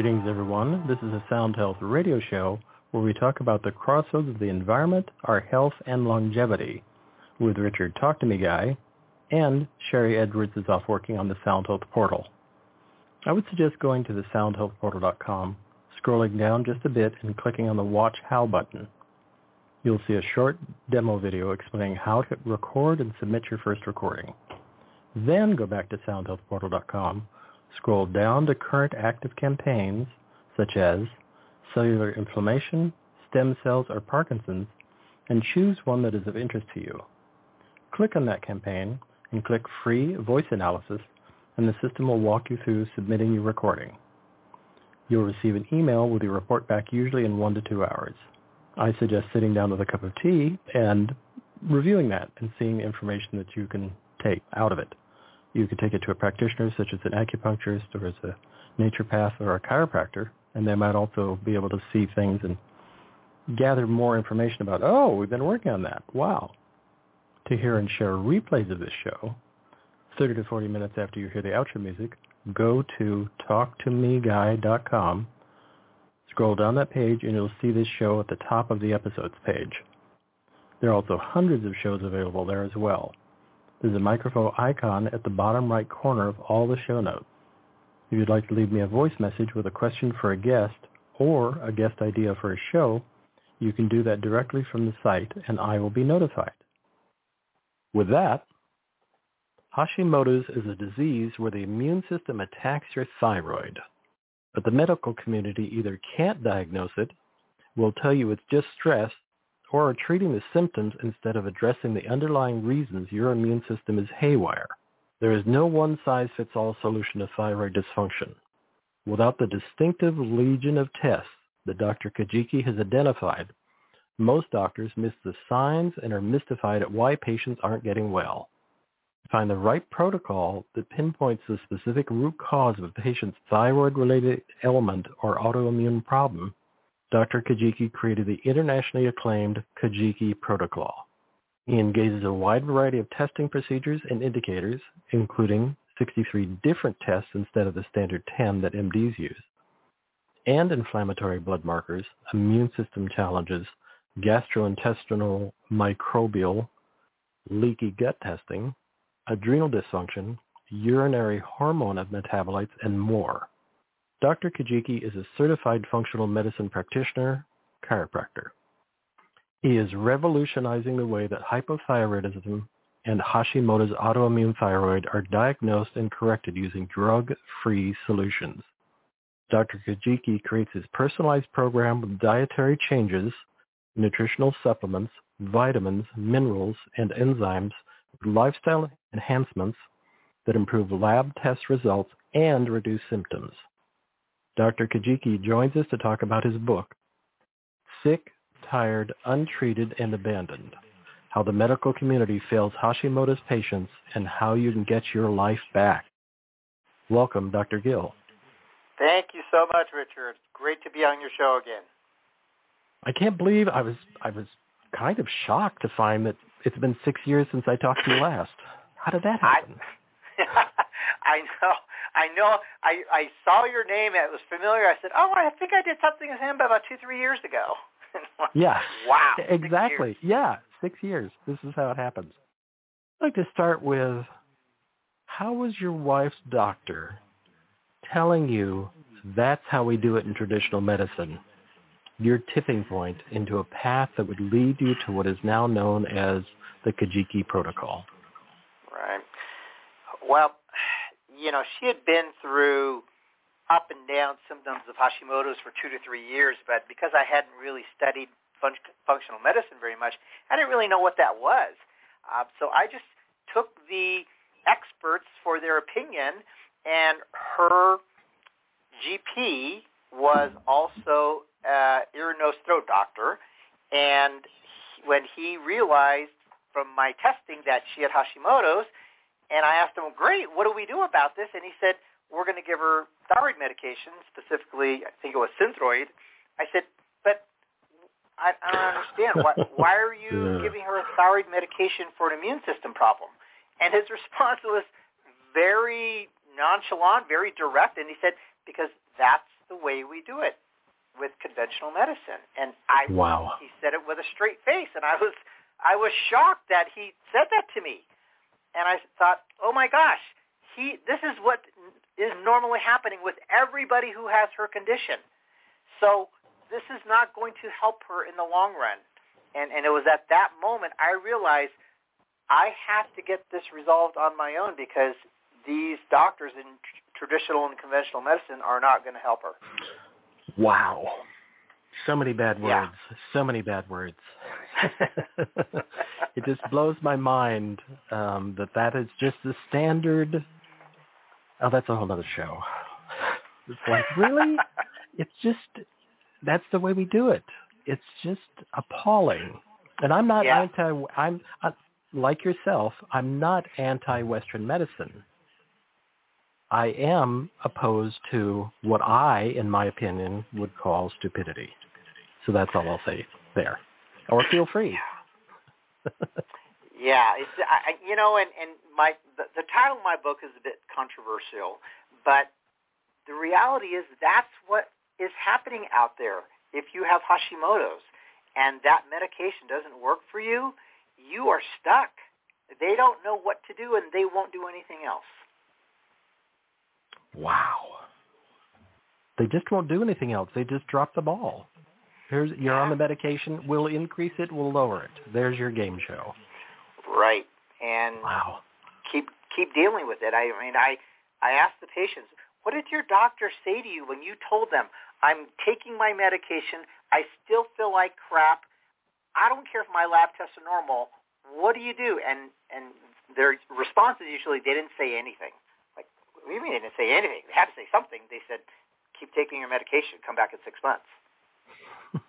Greetings, everyone. This is a Sound Health radio show where we talk about the crossroads of the environment, our health, and longevity with Richard Talk to Me Guy, and Sharry Edwards is off working on the Sound Health portal. I would suggest going to the soundhealthportal.com, scrolling down just a bit and clicking on the Watch How button. You'll see a short demo video explaining how to record and submit your first recording. Then go back to soundhealthportal.com Scroll down to current active campaigns such as cellular inflammation, stem cells, or Parkinson's, and choose one that is of interest to you. Click on that campaign and click Free Voice Analysis, and the system will walk you through submitting your recording. You'll receive an email with your report back usually in one to two hours. I suggest sitting down with a cup of tea and reviewing that and seeing the information that you can take out of it. You could take it to a practitioner such as an acupuncturist or as a naturopath or a chiropractor, and they might also be able to see things and gather more information about, oh, we've been working on that. Wow. To hear and share replays of this show, 30 to 40 minutes after you hear the outro music, go to talktomeguy.com, scroll down that page, and you'll see this show at the top of the episodes page. There are also hundreds of shows available there as well. There's a microphone icon at the bottom right corner of all the show notes. If you'd like to leave me a voice message with a question for a guest or a guest idea for a show, you can do that directly from the site and I will be notified. With that, Hashimoto's is a disease where the immune system attacks your thyroid, but the medical community either can't diagnose it, will tell you it's just stress, or are treating the symptoms instead of addressing the underlying reasons your immune system is haywire. There is no one-size-fits-all solution to thyroid dysfunction. Without the distinctive legion of tests that Dr. Kajiki has identified, most doctors miss the signs and are mystified at why patients aren't getting well. Find the right protocol that pinpoints the specific root cause of a patient's thyroid-related ailment or autoimmune problem Dr. Kajiki created the internationally acclaimed Kajiki Protocol. He engages a wide variety of testing procedures and indicators, including 63 different tests instead of the standard 10 that MDs use, and inflammatory blood markers, immune system challenges, gastrointestinal microbial, leaky gut testing, adrenal dysfunction, urinary hormone metabolites, and more. Dr. Kajiki is a certified functional medicine practitioner, chiropractor. He is revolutionizing the way that hypothyroidism and Hashimoto's autoimmune thyroid are diagnosed and corrected using drug-free solutions. Dr. Kajiki creates his personalized program with dietary changes, nutritional supplements, vitamins, minerals, and enzymes with lifestyle enhancements that improve lab test results and reduce symptoms. Dr. Kajiki joins us to talk about his book, Sick, Tired, Untreated, and Abandoned, How the Medical Community Fails Hashimoto's Patients and How You Can Get Your Life Back. Welcome, Dr. Gil. Thank you so much, Richard. It's great to be on your show again. I can't believe I was I was kind of shocked to find that it's been six years since I talked to you last. How did that happen? I, I know. I know I I saw your name and it was familiar. I said, "Oh, I think I did something with him about two, three years ago." yeah. Wow. Exactly. Yeah. Six years. This is how it happens. I'd like to start with how was your wife's doctor telling you that's how we do it in traditional medicine? Your tipping point into a path that would lead you to what is now known as the Kajiki Protocol. Right. Well, you know, she had been through up and down symptoms of Hashimoto's for two to three years, but because I hadn't really studied fun- functional medicine very much, I didn't really know what that was. Uh, so I just took the experts for their opinion, and her GP was also an ear, nose, throat doctor, and when he realized from my testing that she had Hashimoto's, and I asked him, great, what do we do about this? And he said, we're going to give her thyroid medication, specifically, I think it was Synthroid. I said, but I, I don't understand. why, why are you yeah. giving her a thyroid medication for an immune system problem? And his response was very nonchalant, very direct, and he said, because that's the way we do it with conventional medicine. And I wow. he said it with a straight face and I was I was shocked that he said that to me. And I thought, "Oh my gosh, he this is what is normally happening with everybody who has her condition." So, this is not going to help her in the long run. And and it was at that moment I realized I have to get this resolved on my own because these doctors in traditional and conventional medicine are not going to help her. Wow. So many bad words. Yeah. So many bad words. it just blows my mind um, that that is just the standard. Oh, that's a whole other show. It's like, really? it's just, that's the way we do it. It's just appalling. And I'm not yeah. anti, I'm, uh, like yourself, I'm not anti-Western medicine. I am opposed to what I, in my opinion, would call stupidity. So that's all I'll say there. Or feel free. yeah, it's I, you know, and and my the, the title of my book is a bit controversial, but the reality is that's what is happening out there. If you have Hashimoto's and that medication doesn't work for you, you are stuck. They don't know what to do and they won't do anything else. Wow. They just won't do anything else. They just drop the ball. Here's you're on the medication. We'll increase it. We'll lower it. There's your game show. Right. And wow. Keep keep dealing with it. I mean, I I asked the patients, what did your doctor say to you when you told them, I'm taking my medication, I still feel like crap, I don't care if my lab tests are normal, what do you do? And and their response is usually they didn't say anything. What do you mean they didn't say anything? They had to say something. They said, keep taking your medication. Come back in six months.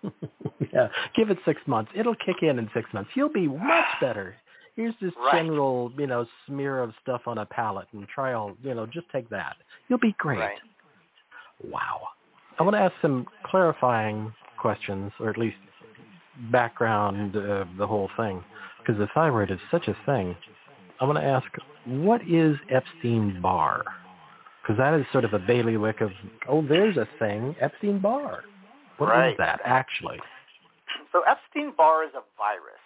yeah, give it six months. It'll kick in in six months. You'll be much better. Here's this right. general, you know, smear of stuff on a palette and trial, you know, just take that. You'll be great. Right. Wow. I want to ask some clarifying questions, or at least background of the whole thing, because the thyroid is such a thing. I want to ask, what is Epstein-Barr? because that is sort of a bailiwick of oh, there's a thing, Epstein Barr. What right. is that actually? So Epstein Barr is a virus,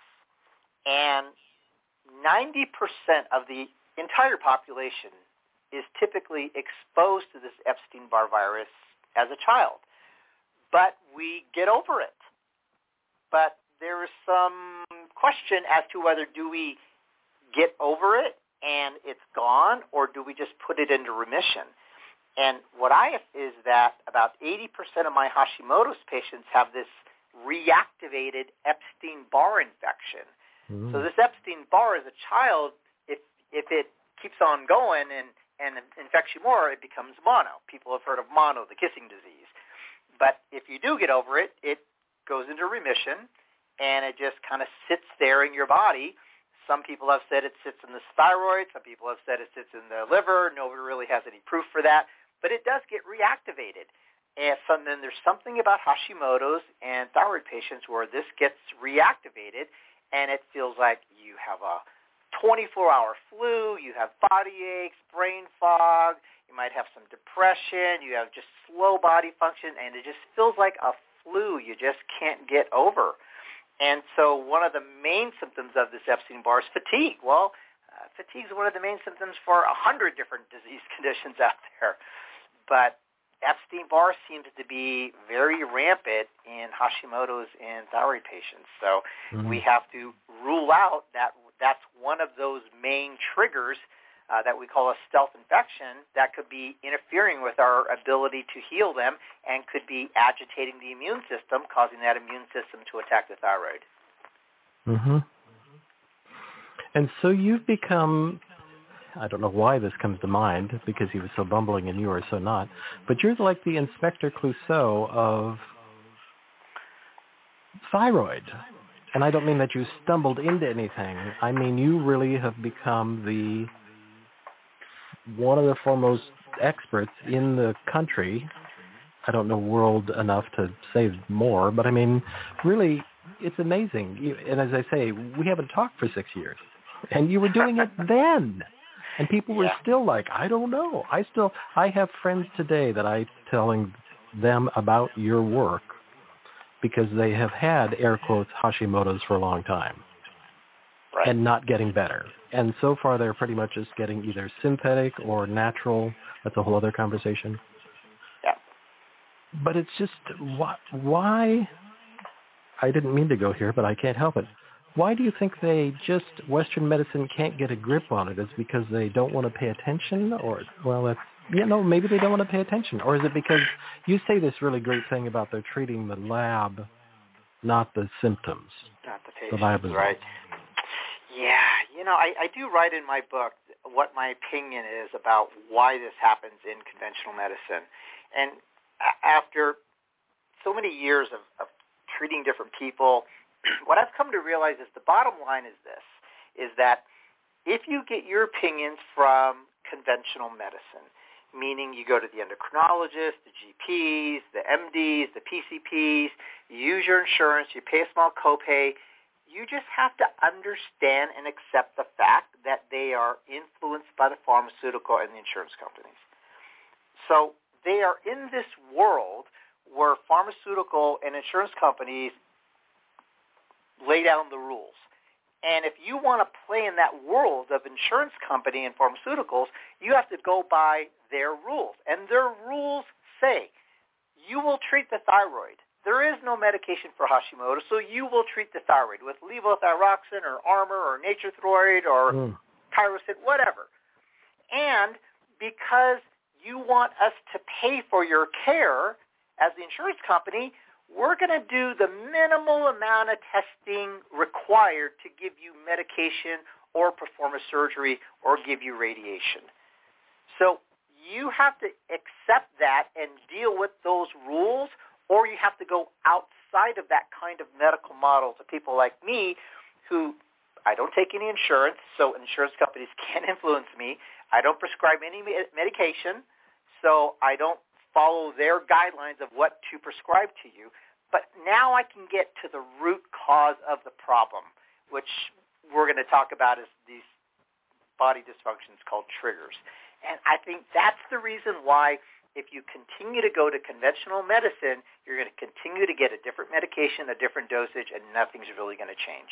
and 90% of the entire population is typically exposed to this Epstein Barr virus as a child, but we get over it. But there is some question as to whether do we get over it and it's gone, or do we just put it into remission? And what I have is that about 80% of my Hashimoto's patients have this reactivated Epstein-Barr infection. Mm. So this Epstein-Barr as a child, if if it keeps on going and and infects you more, it becomes mono. People have heard of mono, the kissing disease. But if you do get over it, it goes into remission, and it just kind of sits there in your body some people have said it sits in the thyroid. Some people have said it sits in the liver. Nobody really has any proof for that. But it does get reactivated. And so then there's something about Hashimoto's and thyroid patients where this gets reactivated and it feels like you have a 24-hour flu, you have body aches, brain fog, you might have some depression, you have just slow body function, and it just feels like a flu you just can't get over. And so one of the main symptoms of this Epstein-Barr is fatigue. Well, uh, fatigue is one of the main symptoms for a hundred different disease conditions out there. But Epstein-Barr seems to be very rampant in Hashimoto's and thyroid patients. So mm-hmm. we have to rule out that that's one of those main triggers uh, that we call a stealth infection that could be interfering with our ability to heal them and could be agitating the immune system, causing that immune system to attack the thyroid. Mm-hmm. And so you've become, I don't know why this comes to mind because he was so bumbling and you are so not, but you're like the Inspector Clouseau of thyroid. And I don't mean that you stumbled into anything. I mean you really have become the one of the foremost experts in the country. I don't know world enough to say more, but I mean, really, it's amazing. And as I say, we haven't talked for six years, and you were doing it then, and people were yeah. still like, I don't know. I still, I have friends today that I telling them about your work because they have had air quotes Hashimoto's for a long time right. and not getting better. And so far they're pretty much just getting either synthetic or natural. That's a whole other conversation. Yeah. But it's just why, why I didn't mean to go here, but I can't help it. Why do you think they just Western medicine can't get a grip on it? Is it because they don't want to pay attention, or well, that's you know maybe they don't want to pay attention, or is it because you say this really great thing about they're treating the lab, not the symptoms, not the patient, the lab right? Yeah, you know, I, I do write in my book what my opinion is about why this happens in conventional medicine, and after so many years of, of treating different people what I've come to realize is the bottom line is this, is that if you get your opinions from conventional medicine, meaning you go to the endocrinologist, the GPs, the MDs, the PCPs, you use your insurance, you pay a small copay, you just have to understand and accept the fact that they are influenced by the pharmaceutical and the insurance companies. So they are in this world where pharmaceutical and insurance companies lay down the rules. And if you want to play in that world of insurance company and pharmaceuticals, you have to go by their rules. And their rules say you will treat the thyroid. There is no medication for Hashimoto, so you will treat the thyroid with levothyroxine or Armour or Nature-Throid or mm. whatever. And because you want us to pay for your care as the insurance company, we're going to do the minimal amount of testing required to give you medication or perform a surgery or give you radiation. So you have to accept that and deal with those rules or you have to go outside of that kind of medical model to people like me who I don't take any insurance, so insurance companies can't influence me. I don't prescribe any medication, so I don't follow their guidelines of what to prescribe to you. But now I can get to the root cause of the problem, which we're going to talk about as these body dysfunctions called triggers. And I think that's the reason why if you continue to go to conventional medicine, you're going to continue to get a different medication, a different dosage, and nothing's really going to change.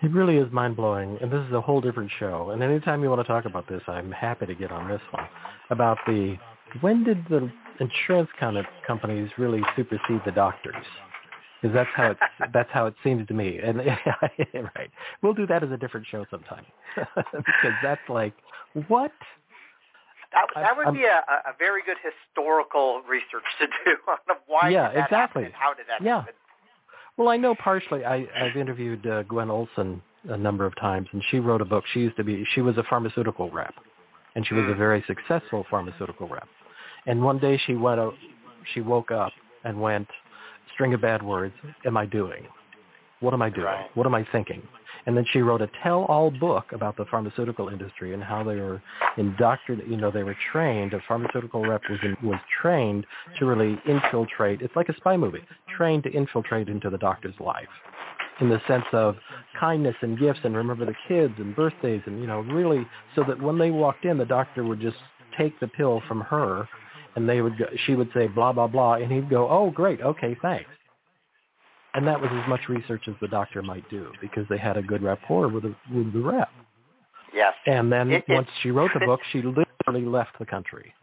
It really is mind-blowing, and this is a whole different show. And anytime you want to talk about this, I'm happy to get on this one, about the when did the insurance kind of companies really supersede the doctors? Because that's how it that's how it seems to me. And right, we'll do that as a different show sometime because that's like what. That, that would I'm, be a, a very good historical research to do on why yeah, exactly. happen how did that yeah. happen. Well, I know partially. I, I've interviewed uh, Gwen Olsen a number of times, and she wrote a book. She used to be she was a pharmaceutical rep, and she was a mm. very successful pharmaceutical rep. And one day she went, she woke up and went, string of bad words, am I doing? What am I doing? Right. What am I thinking? And then she wrote a tell-all book about the pharmaceutical industry and how they were indoctrinated, you know, they were trained, a pharmaceutical rep was, in, was trained to really infiltrate, it's like a spy movie, trained to infiltrate into the doctor's life in the sense of kindness and gifts and remember the kids and birthdays and, you know, really so that when they walked in, the doctor would just take the pill from her and they would go, she would say blah blah blah, and he'd go, oh great, okay, thanks. And that was as much research as the doctor might do because they had a good rapport with the, with the rep. Yes. And then it, once she wrote the book, she literally left the country.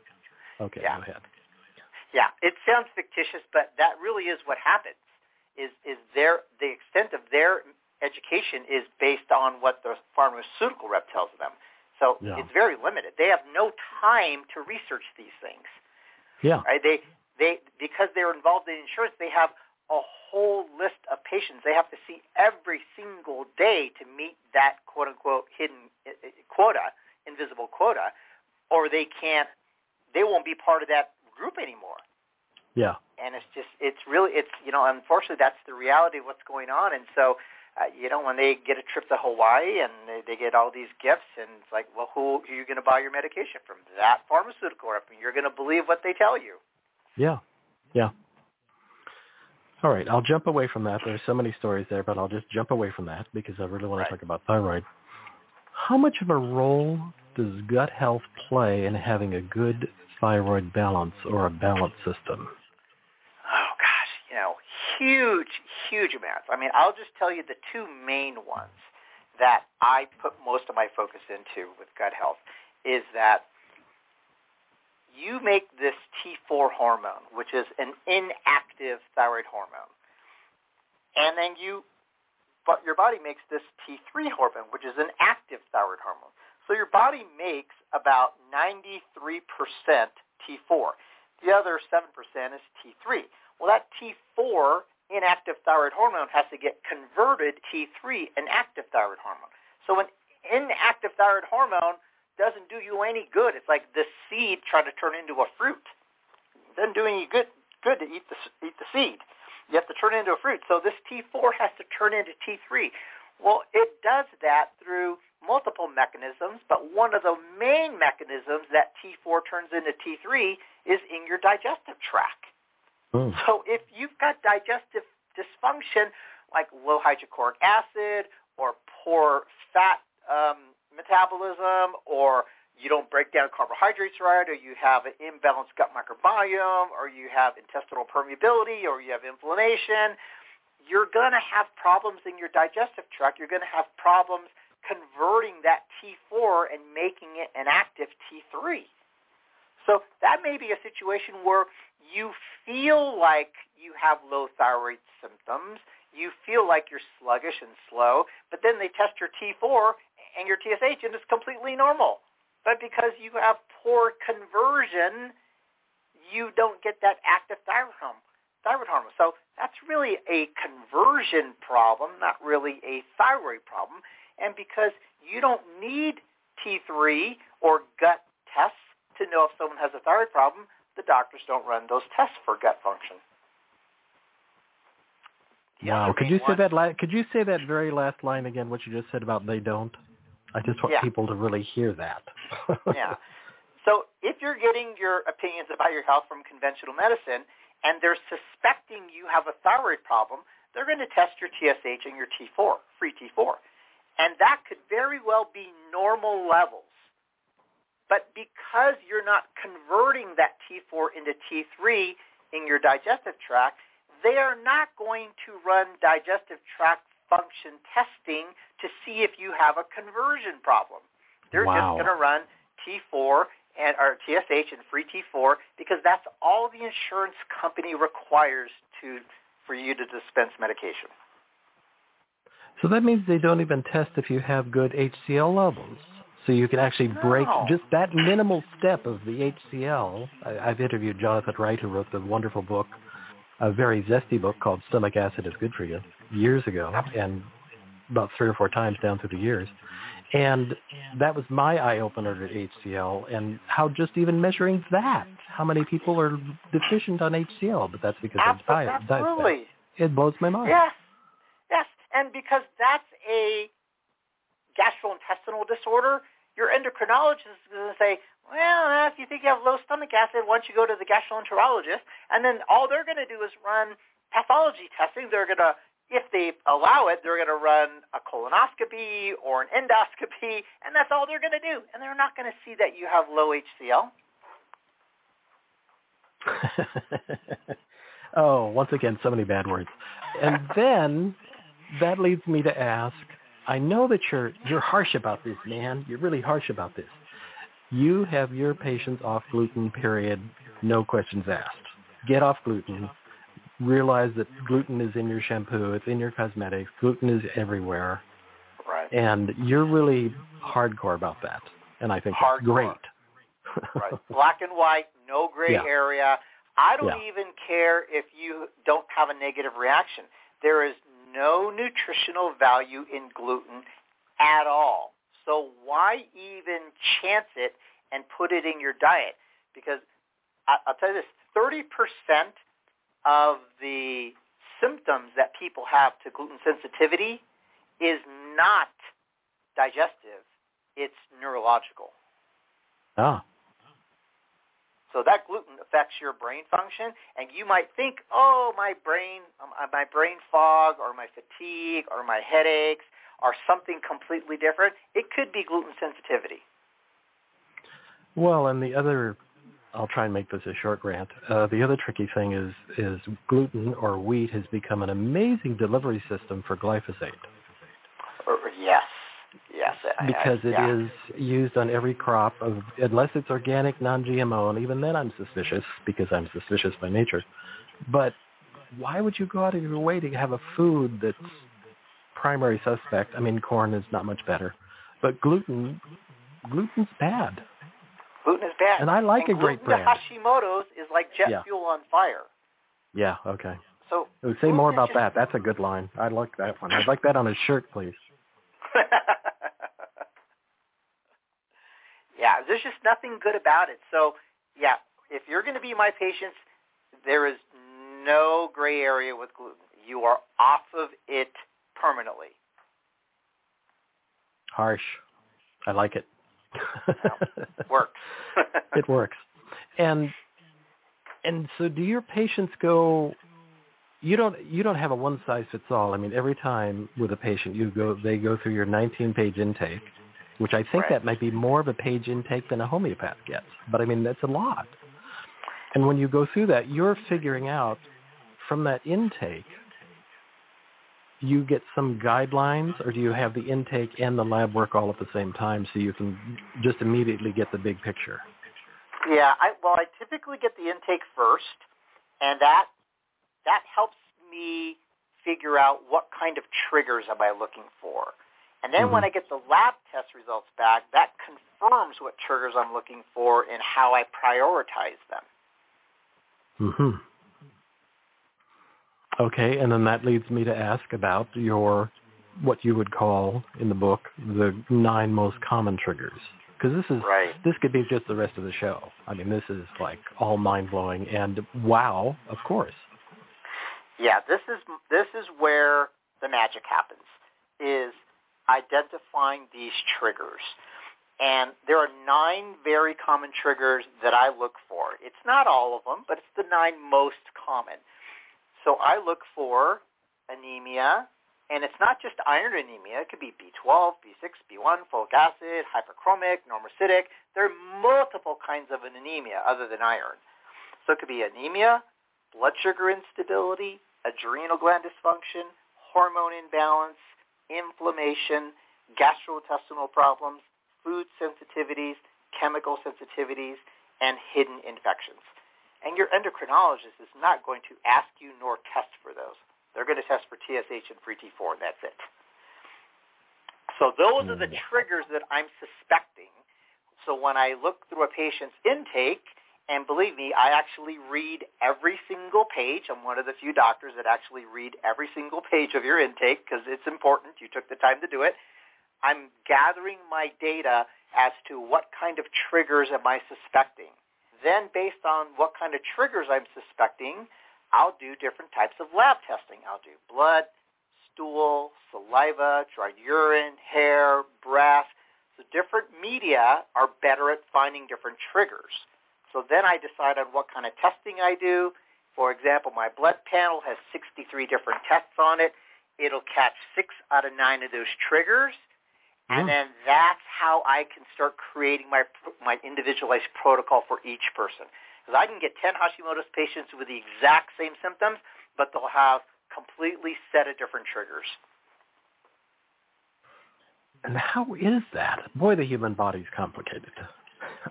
Okay, yeah. go ahead. Yeah, it sounds fictitious, but that really is what happens. Is is their the extent of their education is based on what the pharmaceutical rep tells them. So yeah. it's very limited. They have no time to research these things. Yeah. Right? They they because they're involved in insurance, they have a whole list of patients they have to see every single day to meet that quote unquote hidden eh, eh, quota, invisible quota, or they can't they won't be part of that group anymore. Yeah. And it's just it's really it's you know unfortunately that's the reality of what's going on and so uh, you know, when they get a trip to Hawaii and they, they get all these gifts, and it's like, well, who, who are you going to buy your medication from? That pharmaceutical rep. You're going to believe what they tell you. Yeah, yeah. All right, I'll jump away from that. There's so many stories there, but I'll just jump away from that because I really want right. to talk about thyroid. How much of a role does gut health play in having a good thyroid balance or a balance system? Oh gosh, you know, huge, huge amounts. I mean, I'll just tell you the two main ones that I put most of my focus into with gut health is that you make this T4 hormone, which is an inactive thyroid hormone, and then you, but your body makes this T3 hormone, which is an active thyroid hormone. So your body makes about 93% T4. The other 7% is T3. Well, that T4 inactive thyroid hormone has to get converted T3 an active thyroid hormone. So an inactive thyroid hormone doesn't do you any good. It's like the seed trying to turn into a fruit. It doesn't do any good good to eat the eat the seed. You have to turn it into a fruit. So this T4 has to turn into T3. Well, it does that through multiple mechanisms, but one of the main mechanisms that T4 turns into T3 is in your digestive tract. Mm. So if you've got digestive dysfunction, like low hydrochloric acid or poor fat um, metabolism, or you don't break down carbohydrates right, or you have an imbalanced gut microbiome, or you have intestinal permeability, or you have inflammation, you're going to have problems in your digestive tract. You're going to have problems converting that T4 and making it an active T3. So that may be a situation where you feel like you have low thyroid symptoms, you feel like you're sluggish and slow, but then they test your T4 and your TSH and it's completely normal. But because you have poor conversion, you don't get that active thyroid hormone. Thyroid hormone. So that's really a conversion problem, not really a thyroid problem. And because you don't need T3 or gut tests to know if someone has a thyroid problem, the doctors don't run those tests for gut function. wow. Could you say that? La- could you say that very last line again? What you just said about they don't. I just want yeah. people to really hear that. yeah. So if you're getting your opinions about your health from conventional medicine, and they're suspecting you have a thyroid problem, they're going to test your TSH and your T4, free T4. And that could very well be normal levels. But because you're not converting that T4 into T3 in your digestive tract, they are not going to run digestive tract function testing to see if you have a conversion problem. They're wow. just going to run T4 and or TSH and free T4 because that's all the insurance company requires to for you to dispense medication. So that means they don't even test if you have good HCl levels. So you can actually break no. just that minimal step of the HCl. I, I've interviewed Jonathan Wright, who wrote the wonderful book, a very zesty book called Stomach Acid is Good for You, years ago, and about three or four times down through the years. And that was my eye opener to HCl and how just even measuring that, how many people are deficient on HCl, but that's because of diet. Absolutely. It blows my mind. Yes, yes, and because that's a gastrointestinal disorder, your endocrinologist is going to say, well, if you think you have low stomach acid, why don't you go to the gastroenterologist? And then all they're going to do is run pathology testing. They're going to if they allow it, they're going to run a colonoscopy or an endoscopy, and that's all they're going to do. And they're not going to see that you have low HCl. oh, once again, so many bad words. And then that leads me to ask, I know that you're you're harsh about this, man. You're really harsh about this. You have your patients off gluten, period, no questions asked. Get off gluten realize that gluten is in your shampoo, it's in your cosmetics, gluten is everywhere. Right. And you're really hardcore about that. And I think hardcore. that's great. right. Black and white, no gray yeah. area. I don't yeah. even care if you don't have a negative reaction. There is no nutritional value in gluten at all. So why even chance it and put it in your diet? Because I, I'll tell you this, 30% of the symptoms that people have to gluten sensitivity is not digestive, it's neurological. Ah. So that gluten affects your brain function, and you might think, "Oh, my brain, um, uh, my brain fog, or my fatigue, or my headaches, are something completely different." It could be gluten sensitivity. Well, and the other I'll try and make this a short rant. Uh, the other tricky thing is is gluten or wheat has become an amazing delivery system for glyphosate. Yes, yes. Because I, it yeah. is used on every crop of unless it's organic, non-GMO, and even then I'm suspicious because I'm suspicious by nature. But why would you go out of your way to have a food that's primary suspect? I mean, corn is not much better, but gluten, gluten's bad. Gluten is bad. And I like and a great brand. Hashimoto's is like jet Yeah. fuel on fire. Yeah, okay. So Say more about that. That's a good line. I like that one. I'd like that on a shirt, please. yeah, there's just nothing good about it. So, yeah, if you're going to be my patients, there is no gray area with gluten. You are off of it permanently. Harsh. I like it. It works. it works. And and so do your patients go you don't you don't have a one size fits all. I mean, every time with a patient you go they go through your 19 page intake, which I think Right. that might be more of a page intake than a homeopath gets. But I mean, that's a lot. And when you go through that, you're figuring out from that intake you get some guidelines or do you have the intake and the lab work all at the same time so you can just immediately get the big picture? Yeah, I well, I typically get the intake first, and that that helps me figure out what kind of triggers am I looking for. And then when Mhm. I get the lab test results back, that confirms what triggers I'm looking for and how I prioritize them. hmm Okay, and then that leads me to ask about your what you would call in the book the nine most common triggers because this is Right. this could be just the rest of the show. I mean, this is like all mind blowing and wow, of course. Yeah, this is this is where the magic happens. Is identifying these triggers. And there are nine very common triggers that I look for. It's not all of them, but it's the nine most common. So I look for anemia, and it's not just iron anemia. It could be B12, B6, B1, folic acid, hyperchromic, normocytic. There are multiple kinds of an anemia other than iron. So it could be anemia, blood sugar instability, adrenal gland dysfunction, hormone imbalance, inflammation, gastrointestinal problems, food sensitivities, chemical sensitivities, and hidden infections. And your endocrinologist is not going to ask you nor test for those. They're going to test for TSH and free T4, and that's it. So those are the Mm. triggers that I'm suspecting. So when I look through a patient's intake, and believe me, I actually read every single page. I'm one of the few doctors that actually read every single page of your intake because it's important. You took the time to do it. I'm gathering my data as to what kind of triggers am I suspecting. Then based on what kind of triggers I'm suspecting, I'll do different types of lab testing. I'll do blood, stool, saliva, dried urine, hair, breath. So different media are better at finding different triggers. So then I decide on what kind of testing I do. For example, my blood panel has 63 different tests on it. It'll catch six out of nine of those triggers. And Mm. then that's how I can start creating my my individualized protocol for each person. Because I can get 10 Hashimoto's patients with the exact same symptoms, but they'll have completely set of different triggers. And how is that? Boy, the human body's complicated.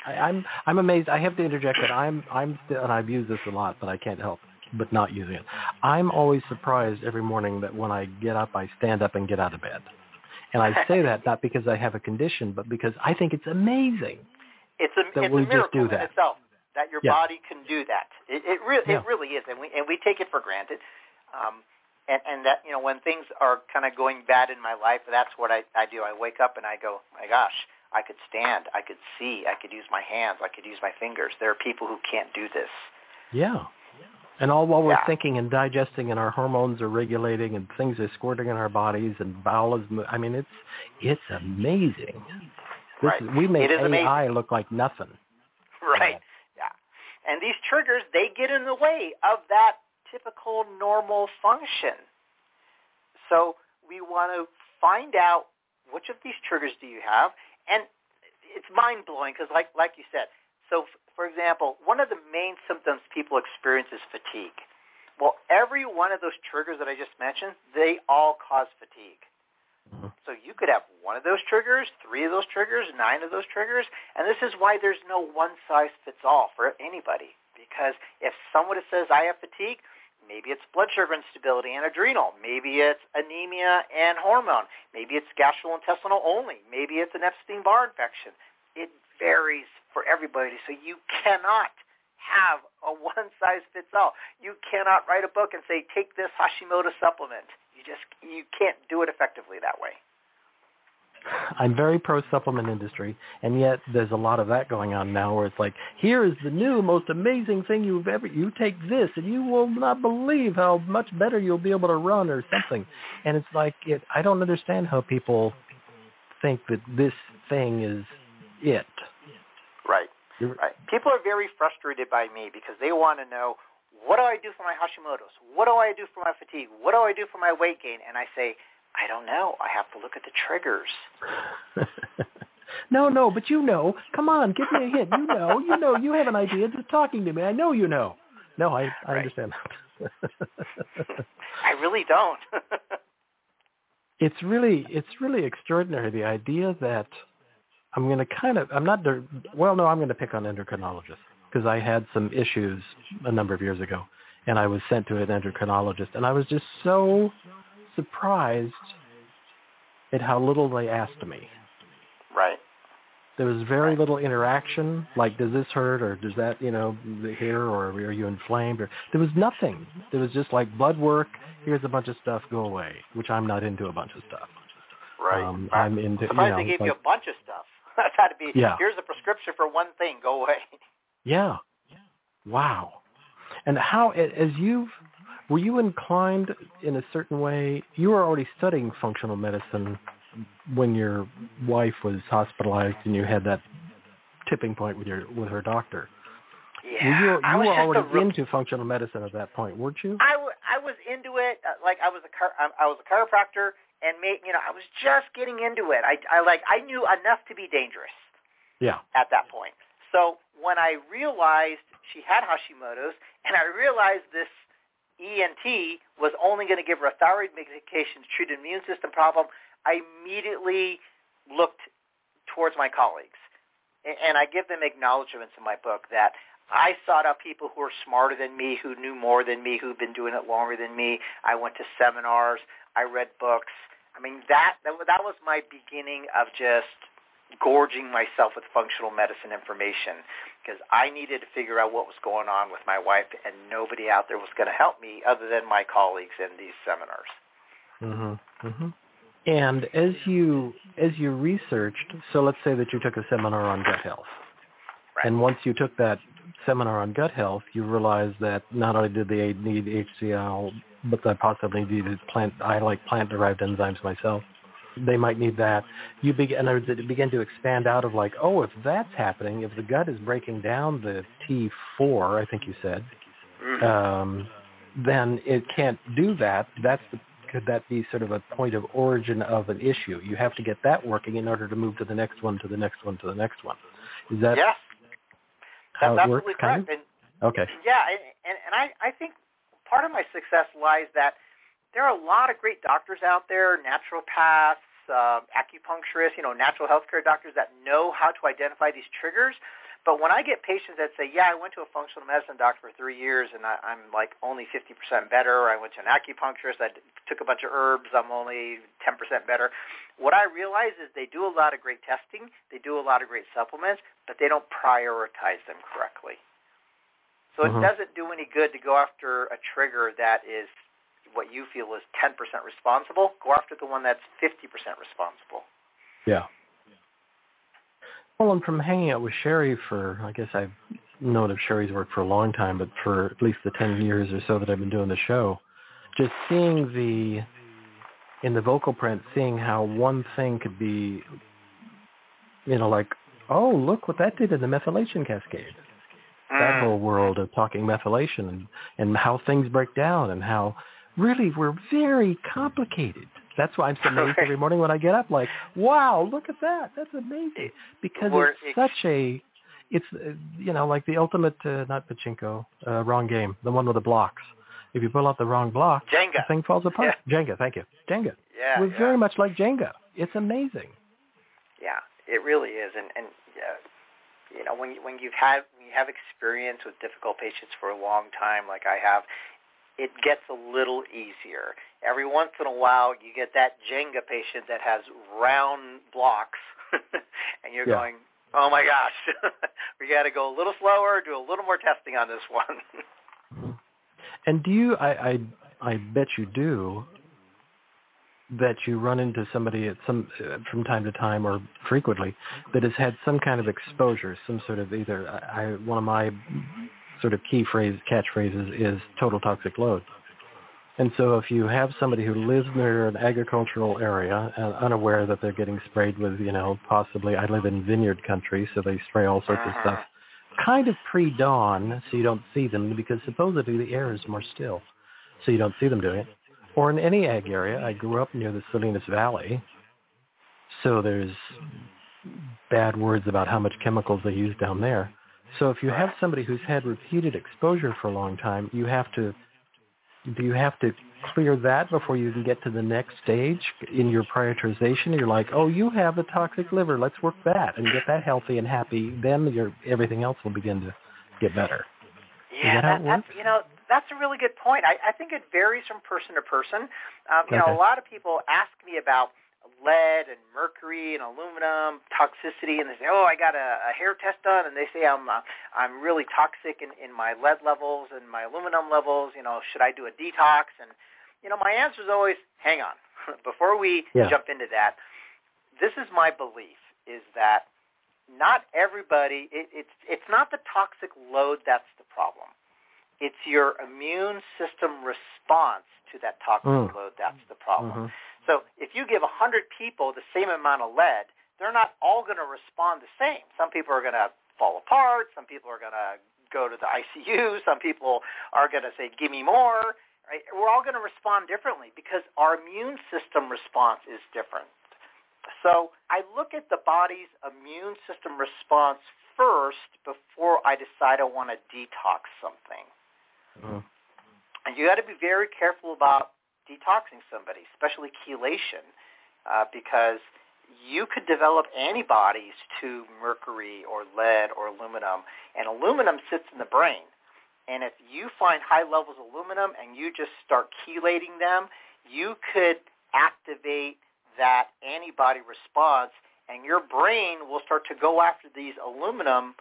I, I'm I'm amazed. I have to interject that I'm I'm still, and I've used this a lot, but I can't help but not using it. I'm always surprised every morning that when I get up, I stand up and get out of bed. And I say that not because I have a condition, but because I think it's amazing. It's a That it's we a just miracle do in that. itself that your Yeah. body can do that. It it, re- Yeah. it really is, and we and we take it for granted. Um, and and that you know when things are kind of going bad in my life, that's what I I do. I wake up and I go, my gosh, I could stand, I could see, I could use my hands, I could use my fingers. There are people who can't do this. Yeah. And all while we're Yeah. thinking and digesting, and our hormones are regulating, and things are squirting in our bodies, and bowel is. I mean, it's it's amazing. This Right. is, we make is AI look like nothing. Right. Yeah. And these triggers, they get in the way of that typical normal function. So we want to find out which of these triggers do you have, and it's mind blowing because, like like you said, so for example, one of the main symptoms people experience is fatigue. Well, every one of those triggers that I just mentioned, they all cause fatigue. Mm-hmm. So you could have one of those triggers, three of those triggers, nine of those triggers, and this is why there's no one size fits all for anybody. Because if someone says I have fatigue, maybe it's blood sugar instability and adrenal, maybe it's anemia and hormone, maybe it's gastrointestinal only, maybe it's an Epstein-Barr infection. It varies for everybody, so you cannot have a one size fits all. You cannot write a book and say take this Hashimoto supplement You just you can't do it effectively that way. I'm very pro supplement industry, and yet there's a lot of that going on now, where it's like, here is the new most amazing thing you've ever. You take this, and you will not believe how much better you'll be able to run, or something. And it's like, it. I don't understand how people think that this thing is it. Right. Right. People are very frustrated by me because they want to know what do I do for my Hashimoto's? What do I do for my fatigue? What do I do for my weight gain? And I say, I don't know. I have to look at the triggers. no, no, but you know. Come on, give me a hint. You know, you know, you have an idea. Just talking to me. I know you know. No, I, I right. understand. I really don't. it's really, it's really extraordinary. The idea that I'm going to kind of, I'm not, well, no, I'm going to pick on endocrinologists because I had some issues a number of years ago, and I was sent to an endocrinologist, and I was just so surprised at how little they asked me. Right. There was very little interaction, like does this hurt or does that, you know, here or are you inflamed or there was nothing. There was just like blood work. Here's a bunch of stuff. Go away. Which I'm not into a bunch of stuff. Right. Um, I'm into. Surprised you know, they gave like, you a bunch of stuff. That's had to be. Yeah. Here's a prescription for one thing. Go away. Yeah. Wow. And how, as you've, were you inclined in a certain way? You were already studying functional medicine when your wife was hospitalized and you had that tipping point with your with her doctor. Yeah, you, you I were already into functional medicine at that point, weren't you? I, w- I was into it. Uh, like I was a car- I was a chiropractor, and made, you know I was just getting into it. I, I like I knew enough to be dangerous. Yeah. At that point, so when I realized she had Hashimoto's and I realized this ENT was only going to give her a thyroid medication to treat an immune system problem, I immediately looked towards my colleagues. And I give them acknowledgments in my book that I sought out people who were smarter than me, who knew more than me, who've been doing it longer than me. I went to seminars. I read books. I mean, that that, that was my beginning of just gorging myself with functional medicine information because I needed to figure out what was going on with my wife, and nobody out there was going to help me other than my colleagues in these seminars. Mhm. Mhm. And as you as you researched, so let's say that you took a seminar on gut health, right. and once you took that seminar on gut health, you realized that not only did they need HCl, but they possibly needed plant. I like plant derived enzymes myself they might need that. You begin, and it begin to expand out of like, oh, if that's happening, if the gut is breaking down the T4, I think you said, mm-hmm. um, then it can't do that. That's the, could that be sort of a point of origin of an issue? You have to get that working in order to move to the next one, to the next one, to the next one. Is that yeah. how That's it works? Correct. Kind of? and, okay. Yeah, and, and I, I think part of my success lies that there are a lot of great doctors out there, naturopaths, uh, acupuncturists, you know, natural healthcare doctors that know how to identify these triggers. But when I get patients that say, yeah, I went to a functional medicine doctor for three years and I, I'm like only 50% better, or I went to an acupuncturist, I took a bunch of herbs, I'm only 10% better. What I realize is they do a lot of great testing, they do a lot of great supplements, but they don't prioritize them correctly. So mm-hmm. it doesn't do any good to go after a trigger that is what you feel is 10% responsible, go after the one that's 50% responsible. Yeah. Well, and from hanging out with Sharry for, I guess I've known of Sharry's work for a long time, but for at least the 10 years or so that I've been doing the show, just seeing the, in the vocal print, seeing how one thing could be, you know, like, oh, look what that did in the methylation cascade. That mm. whole world of talking methylation and, and how things break down and how really we're very complicated. That's why I'm so amazed every morning when I get up, like, wow, look at that. That's amazing. Because We're it's such a, it's uh, you know like the ultimate uh, not pachinko, uh, wrong game, the one with the blocks. If you pull out the wrong block, Jenga. the thing falls apart. Yeah. Jenga, thank you. Jenga. Yeah, It's yeah. very much like Jenga. It's amazing. Yeah, it really is, and and uh, you know when you, when you've had when you have experience with difficult patients for a long time, like I have, it gets a little easier. Every once in a while, you get that Jenga patient that has round blocks, and you're Yeah. going, "Oh my gosh, we got to go a little slower, do a little more testing on this one." And do you? I I, I bet you do. That you run into somebody at some uh, from time to time or frequently that has had some kind of exposure, some sort of either. I, I one of my sort of key phrase catchphrases is total toxic load. And so if you have somebody who lives near an agricultural area and unaware that they're getting sprayed with, you know, possibly I live in vineyard country, so they spray all sorts of Uh-huh. stuff kind of pre-dawn so you don't see them because supposedly the air is more still so you don't see them doing it. Or in any ag area, I grew up near the Salinas Valley, so there's bad words about how much chemicals they use down there. So if you have somebody who's had repeated exposure for a long time, you have to do you have to clear that before you can get to the next stage in your prioritization? You're like, oh, you have a toxic liver. Let's work that and get that healthy and happy. Then your everything else will begin to get better. Yeah, that that's you know that's a really good point. I, I think it varies from person to person. Um, you know, a lot of people ask me about lead and mercury and aluminum toxicity, and they say, "Oh, I got a, a hair test done," and they say I'm uh, I'm really toxic in, in my lead levels and my aluminum levels. You know, should I do a detox? And you know, my answer is always, "Hang on, before we Yeah. jump into that." This is my belief: is that not everybody. It, it's it's not the toxic load that's the problem. It's your immune system response to that toxic Mm. load that's the problem. Mhm. So if you give 100 people the same amount of lead, they're not all going to respond the same. Some people are going to fall apart. Some people are going to go to the ICU. Some people are going to say, give me more. Right? We're all going to respond differently because our immune system response is different. So I look at the body's immune system response first before I decide I want to detox something. Mhm. And you got to be very careful about detoxing somebody, especially chelation, uh, because you could develop antibodies to mercury or lead or aluminum, and aluminum sits in the brain. And if you find high levels of aluminum and you just start chelating them, you could activate that antibody response, and your brain will start to go after these aluminum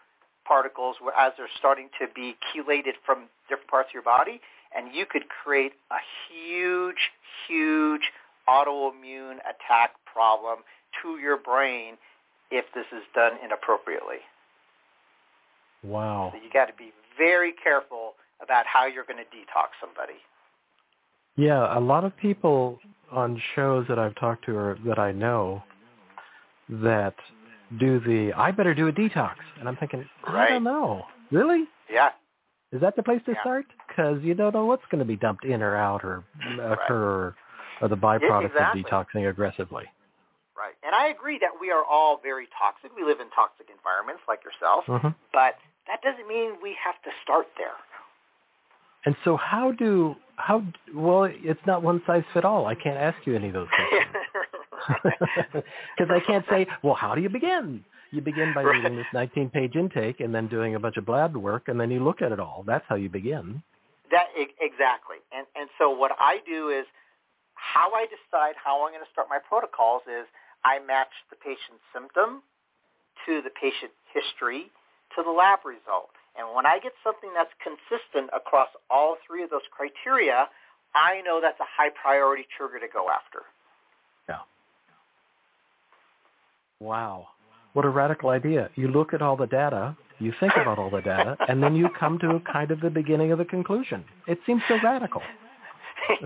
particles as they're starting to be chelated from different parts of your body, and you could create a huge, huge autoimmune attack problem to your brain if this is done inappropriately. Wow. So you got to be very careful about how you're going to detox somebody. Yeah, a lot of people on shows that I've talked to or that I know that do the I better do a detox, and I'm thinking I Right. don't know. Really? Yeah. Is that the place to Yeah. start? Because you don't know what's going to be dumped in or out or occur or, or the byproduct exactly. of detoxing aggressively. Right. And I agree that we are all very toxic. We live in toxic environments like yourself, hmm but that doesn't mean we have to start there. And so how do how well it's not one size fit all. I can't ask you any of those questions. Because I can't say, well, how do you begin? You begin by Right. reading this 19-page intake and then doing a bunch of blab work, and then you look at it all. That's how you begin. That exactly. And and so what I do is how I decide how I'm going to start my protocols is I match the patient's symptom to the patient history to the lab result. And when I get something that's consistent across all three of those criteria, I know that's a high priority trigger to go after. Yeah. Wow. What a radical idea. You look at all the data, you think about all the data, and then you come to kind of the beginning of the conclusion. It seems so radical.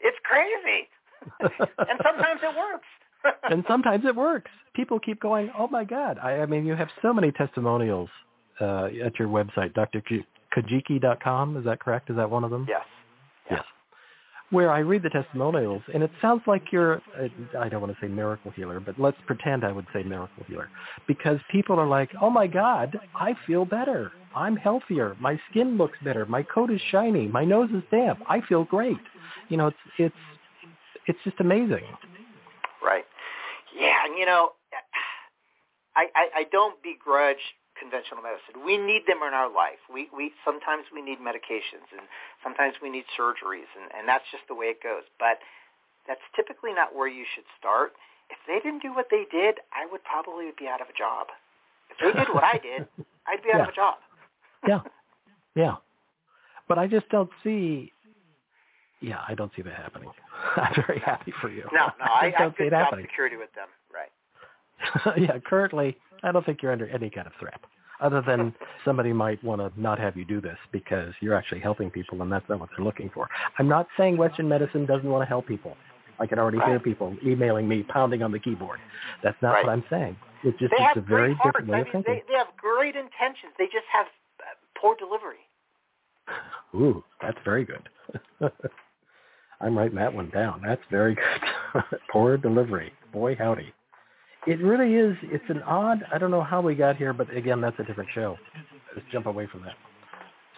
it's crazy. and sometimes it works. and sometimes it works. People keep going, oh my God. I, I mean, you have so many testimonials uh, at your website, drkajiki.com. Is that correct? Is that one of them? yes. Where I read the testimonials, and it sounds like you're, uh, I don't want to say miracle healer, but let's pretend I would say miracle healer, because people are like, oh my God, I feel better. I'm healthier. My skin looks better. My coat is shiny. My nose is damp. I feel great. You know, it's, it's, it's just amazing. Right. Yeah, you know, I, I, I don't begrudge conventional medicine. We need them in our life. We, we sometimes we need medications and sometimes we need surgeries, and, and that's just the way it goes. But that's typically not where you should start. If they didn't do what they did, I would probably be out of a job. If they did what I did, I'd be out yeah. of a job. yeah, yeah. But I just don't see. Yeah, I don't see that happening. I'm very happy for you. No, no, I, I don't I see it job happening. security with them. Right. yeah, currently, I don't think you're under any kind of threat, other than somebody might want to not have you do this because you're actually helping people, and that's not what they're looking for. I'm not saying Western medicine doesn't want to help people. I can already right. hear people emailing me, pounding on the keyboard. That's not right. what I'm saying. It's just it's a very great different way I of thinking. They, they have great intentions. They just have uh, poor delivery. Ooh, that's very good. I'm writing that one down. That's very good. Poor delivery. Boy, howdy. It really is. It's an odd. I don't know how we got here, but again, that's a different show. Let's jump away from that.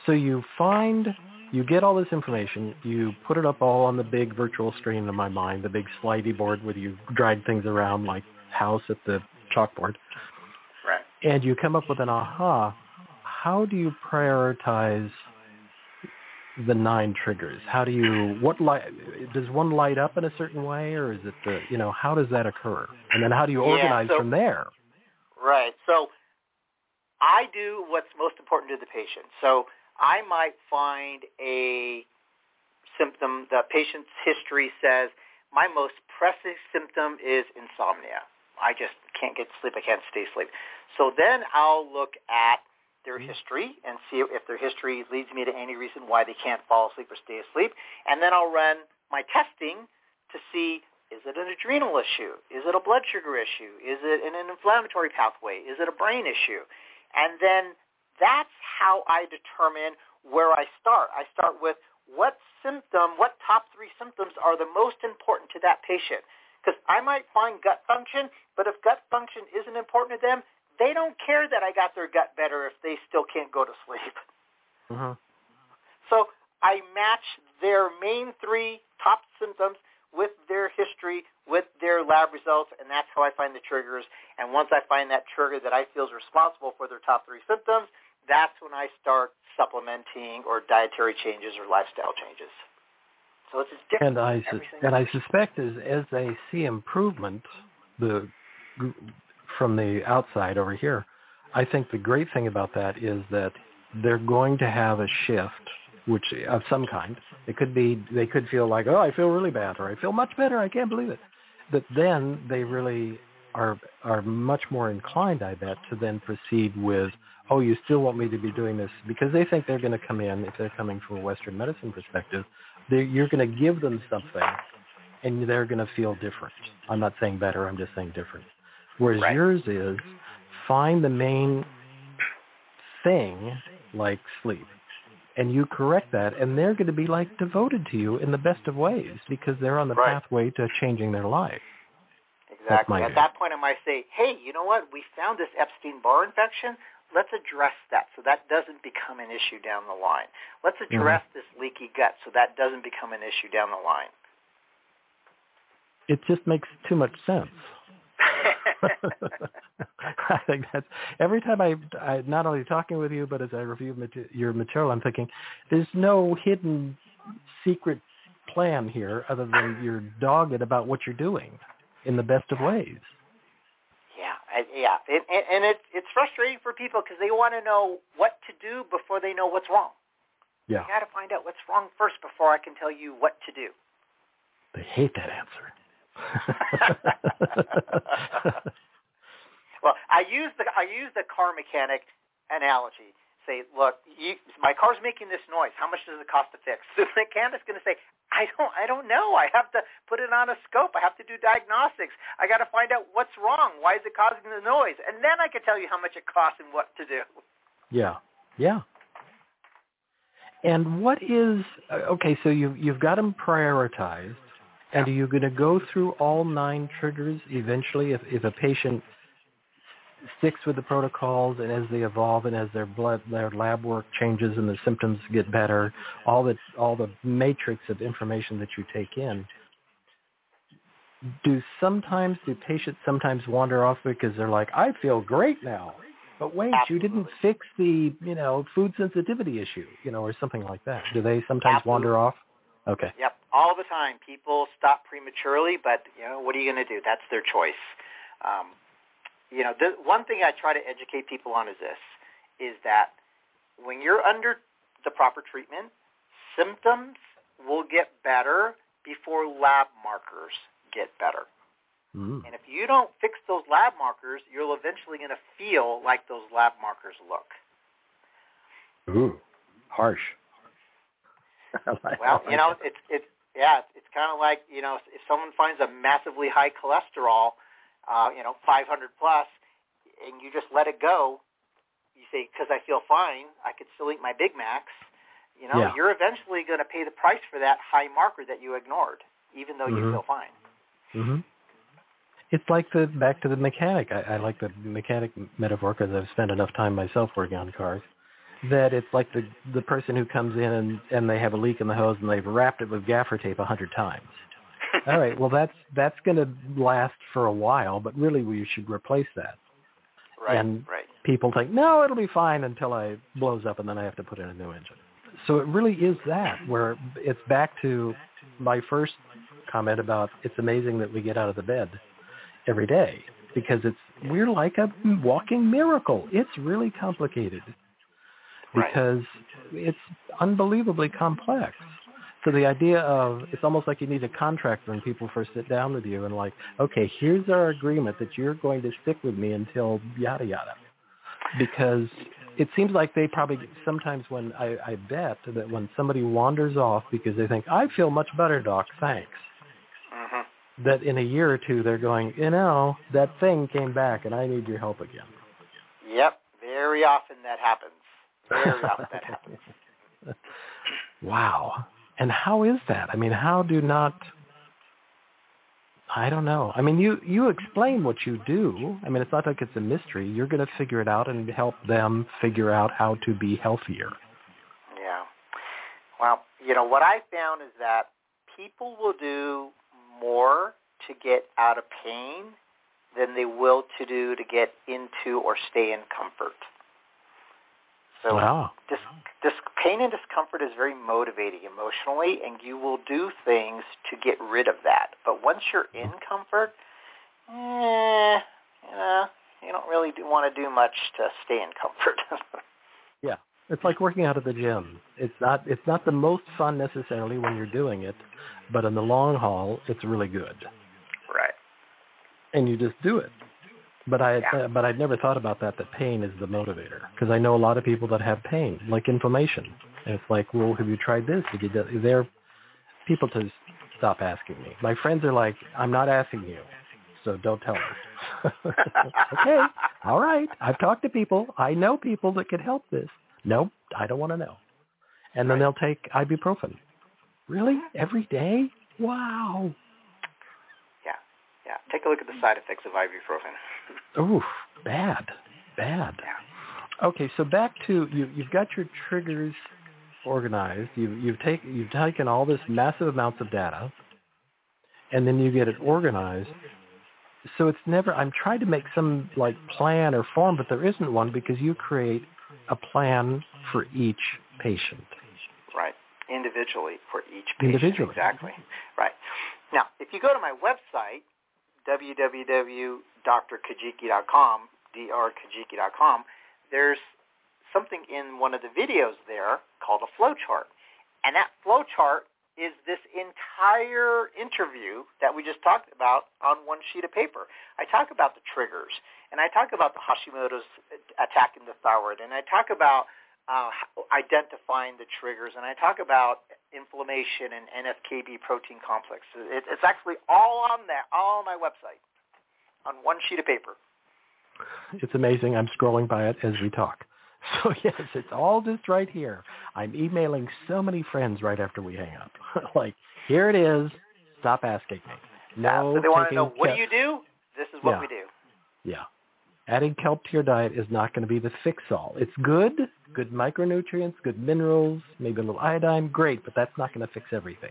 So you find, you get all this information, you put it up all on the big virtual screen in my mind, the big slidey board where you drag things around like house at the chalkboard, Right. and you come up with an aha. How do you prioritize the nine triggers? How do you what light does one light up in a certain way, or is it the you know how does that occur? And then how do you Yeah, organize so- from there? Right. So I do what's most important to the patient. So I might find a symptom. The patient's history says my most pressing symptom is insomnia. I just can't get sleep. I can't stay asleep. So then I'll look at their mm-hmm. history and see if their history leads me to any reason why they can't fall asleep or stay asleep. And then I'll run my testing to see is it an adrenal issue? Is it a blood sugar issue? Is it an inflammatory pathway? Is it a brain issue? And then that's how I determine where I start. I start with what symptom, what top three symptoms are the most important to that patient. Because I might find gut function, but if gut function isn't important to them, they don't care that I got their gut better if they still can't go to sleep. Uh-huh. So I match their main three top symptoms with their history, with their lab results, and that's how I find the triggers. And once I find that trigger that I feel is responsible for their top three symptoms, that's when I start supplementing or dietary changes or lifestyle changes. So it's just different. And I single and I suspect as as they see improvement, the from the outside over here, I think the great thing about that is that they're going to have a shift, which of some kind. It could be they could feel like, oh, I feel really bad, or I feel much better. I can't believe it. But then they really are are much more inclined, I bet, to then proceed with, oh, you still want me to be doing this because they think they're going to come in if they're coming from a Western medicine perspective. You're going to give them something, and they're going to feel different. I'm not saying better. I'm just saying different. Whereas Right. yours is find the main thing like sleep and you correct that and they're going to be like devoted to you in the best of ways because they're on the Right. pathway to changing their life. Exactly. At view. that point, I might say, hey, you know what? We found this Epstein-Barr infection. Let's address that so that doesn't become an issue down the line. Let's mm-hmm. address this leaky gut so that doesn't become an issue down the line. It just makes too much sense. I think that's every time I, I not only talking with you, but as I review your material, I'm thinking there's no hidden secret plan here other than you're dogged about what you're doing in the best of ways. Yeah, I, yeah, it, and, and it, it's frustrating for people because they want to know what to do before they know what's wrong. Yeah, You got to find out what's wrong first before I can tell you what to do. they hate that answer. well, I use the I use the car mechanic analogy. Say, look, you, my car's making this noise. How much does it cost to fix? The mechanic's going to say, I don't, I don't know. I have to put it on a scope. I have to do diagnostics. I got to find out what's wrong. Why is it causing the noise? And then I can tell you how much it costs and what to do. Yeah, yeah. And what is uh, okay? So you you've got them prioritized, and are you going to go through all nine triggers eventually? If if a patient sticks with the protocols and as they evolve and as their blood their lab work changes and the symptoms get better, all the all the matrix of information that you take in. Do sometimes do patients sometimes wander off because they're like, I feel great now. But wait, Absolutely. you didn't fix the, you know, food sensitivity issue, you know, or something like that. Do they sometimes Absolutely. wander off? Okay. Yep, all the time. People stop prematurely, but you know what are you going to do? That's their choice. Um, you know, the one thing I try to educate people on is this: is that when you're under the proper treatment, symptoms will get better before lab markers get better. Mm. And if you don't fix those lab markers, you're eventually going to feel like those lab markers look. Ooh, harsh. Well, you know, it's it's yeah, it's, it's kind of like you know, if someone finds a massively high cholesterol, uh, you know, 500 plus, and you just let it go, you say because I feel fine, I could still eat my Big Macs. You know, Yeah. you're eventually going to pay the price for that high marker that you ignored, even though you Mhm. feel fine. hmm It's like the back to the mechanic. I, I like the mechanic metaphor because I've spent enough time myself working on cars. That it's like the the person who comes in and and they have a leak in the hose and they've wrapped it with gaffer tape a hundred times. All right, well that's that's going to last for a while, but really we should replace that. right, and- right. People think no, it'll be fine until I blows up and then I have to put in a new engine. So it really is that where it's back to my first comment about it's amazing that we get out of the bed every day because it's we're like a walking miracle. It's really complicated Right. because it's unbelievably complex. So the idea of it's almost like you need a contract when people first sit down with you and like, okay, here's our agreement that you're going to stick with me until yada yada. Because it seems like they probably sometimes when I, I bet that when somebody wanders off because they think I feel much better, doc, thanks. hmm That in a year or two they're going, you know, that thing came back and I need your help again. Yep, very often that happens. Very often that happens. wow. And how is that? I mean, how do not I don't know. I mean, you you explain what you do. I mean, it's not like it's a mystery. You're going to figure it out and help them figure out how to be healthier. Yeah. Well, you know, what I found is that people will do more to get out of pain than they will to do to get into or stay in comfort. So wow. dis, dis, pain and discomfort is very motivating emotionally, and you will do things to get rid of that. But once you're in comfort, eh, you know, you don't really do want to do much to stay in comfort. Yeah. It's like working out at the gym. It's not it's not the most fun necessarily when you're doing it, but in the long haul, it's really good. right. And you just do it. But I Yeah. uh, but I'd never thought about that that pain is the motivator because I know a lot of people that have pain, like inflammation. And it's like, well, have you tried this? Did you do, there people to stop asking me. My friends are like, I'm not asking you. So don't tell me. okay. All right. I've talked to people. I know people that could help this. Nope, I don't want to know. And then they'll take ibuprofen. Really? Every day? Wow. Take a look at the side effects of ibuprofen. Oof, bad, bad. Yeah. Okay, so back to you. You've got your triggers organized. You, you've taken you've taken all this massive amounts of data, and then you get it organized. So it's never. I'm trying to make some like plan or form, but there isn't one because you create a plan for each patient. Right. Individually for each patient. Individually. Exactly. Right. Now, if you go to my website, www.drkajiki.com, drkajiki.com, there's something in one of the videos there called a flow chart. And that flow chart is this entire interview that we just talked about on one sheet of paper. I talk about the triggers, and I talk about the Hashimoto's attacking the thyroid, and I talk about uh, identifying the triggers, and I talk about inflammation and NFKB protein complex. It, it's actually all on that, all on my website, on one sheet of paper. It's amazing. I'm scrolling by it as we talk. So yes, it's all just right here. I'm emailing so many friends right after we hang up. like, here it is. Stop asking me. No. so they want to know what do you do? This is what Yeah. we do. Yeah. Adding kelp to your diet is not going to be the fix-all. It's good, good micronutrients, good minerals, maybe a little iodine, great, but that's not going to fix everything.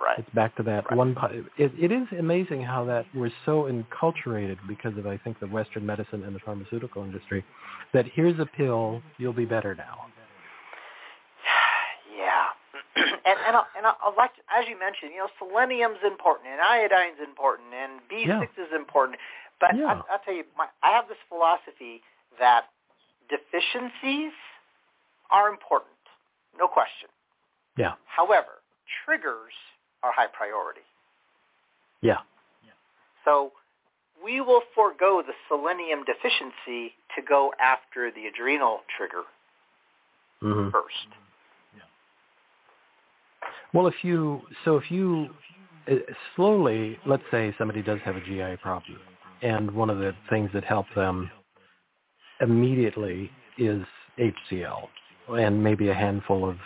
Right. It's back to that Right. one. It, it is amazing how that we're so enculturated because of I think the Western medicine and the pharmaceutical industry that here's a pill, you'll be better now. Yeah, and and I, and I, I like to, as you mentioned, you know, selenium's important and iodine's important and B Yeah. six is important. But Yeah. I, I'll tell you, my, I have this philosophy that deficiencies are important, no question. Yeah, However, triggers are high priority. yeah, So we will forego the selenium deficiency to go after the adrenal trigger hmm first. Well, if you so if you uh, slowly, let's say somebody does have a GI problem, and one of the things that help them immediately is HCl and maybe a handful of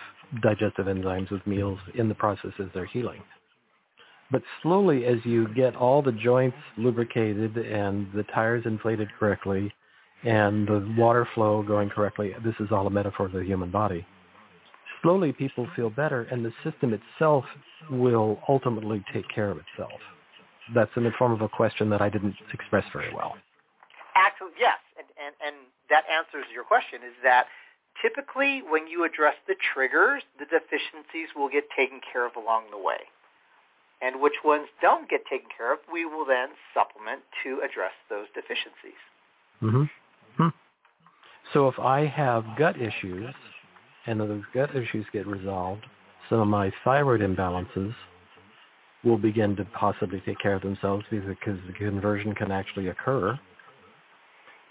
digestive enzymes with meals in the process as they're healing. But slowly, as you get all the joints lubricated and the tires inflated correctly and the water flow going correctly, this is all a metaphor for the human body slowly people feel better and the system itself will ultimately take care of itself. That's in the form of a question that I didn't express very well. Actually, yes, and, and, and that answers your question is that typically when you address the triggers, the deficiencies will get taken care of along the way. And which ones don't get taken care of, we will then supplement to address those deficiencies. hmm Hmm. So if I have gut issues and those gut issues get resolved, some of my thyroid imbalances will begin to possibly take care of themselves because the conversion can actually occur.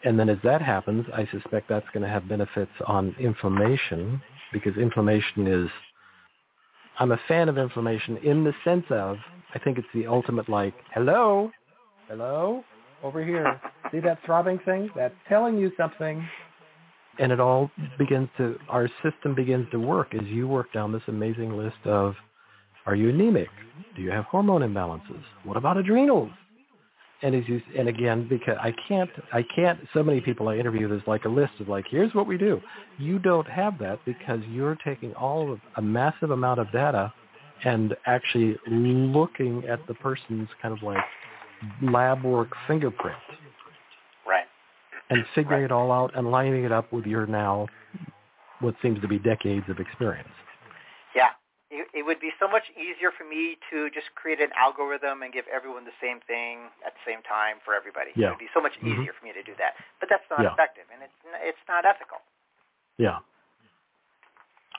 And then as that happens, I suspect that's going to have benefits on inflammation because inflammation is, I'm a fan of inflammation in the sense of, I think it's the ultimate like, hello, hello, over here. See that throbbing thing? That's telling you something. And it all begins to, our system begins to work as you work down this amazing list of, are you anemic? Do you have hormone imbalances? What about adrenals? And as you, and again, because I can't, I can't, so many people I interview, there's like a list of like, here's what we do. You don't have that because you're taking all of a massive amount of data and actually looking at the person's kind of like lab work fingerprint Right. and figuring Right. it all out and lining it up with your now what seems to be decades of experience. Yeah. It, it would be so much easier for me to just create an algorithm and give everyone the same thing at the same time for everybody. Yeah. It would be so much Mhm. easier for me to do that. But that's not Yeah. effective, and it's it's not ethical. Yeah.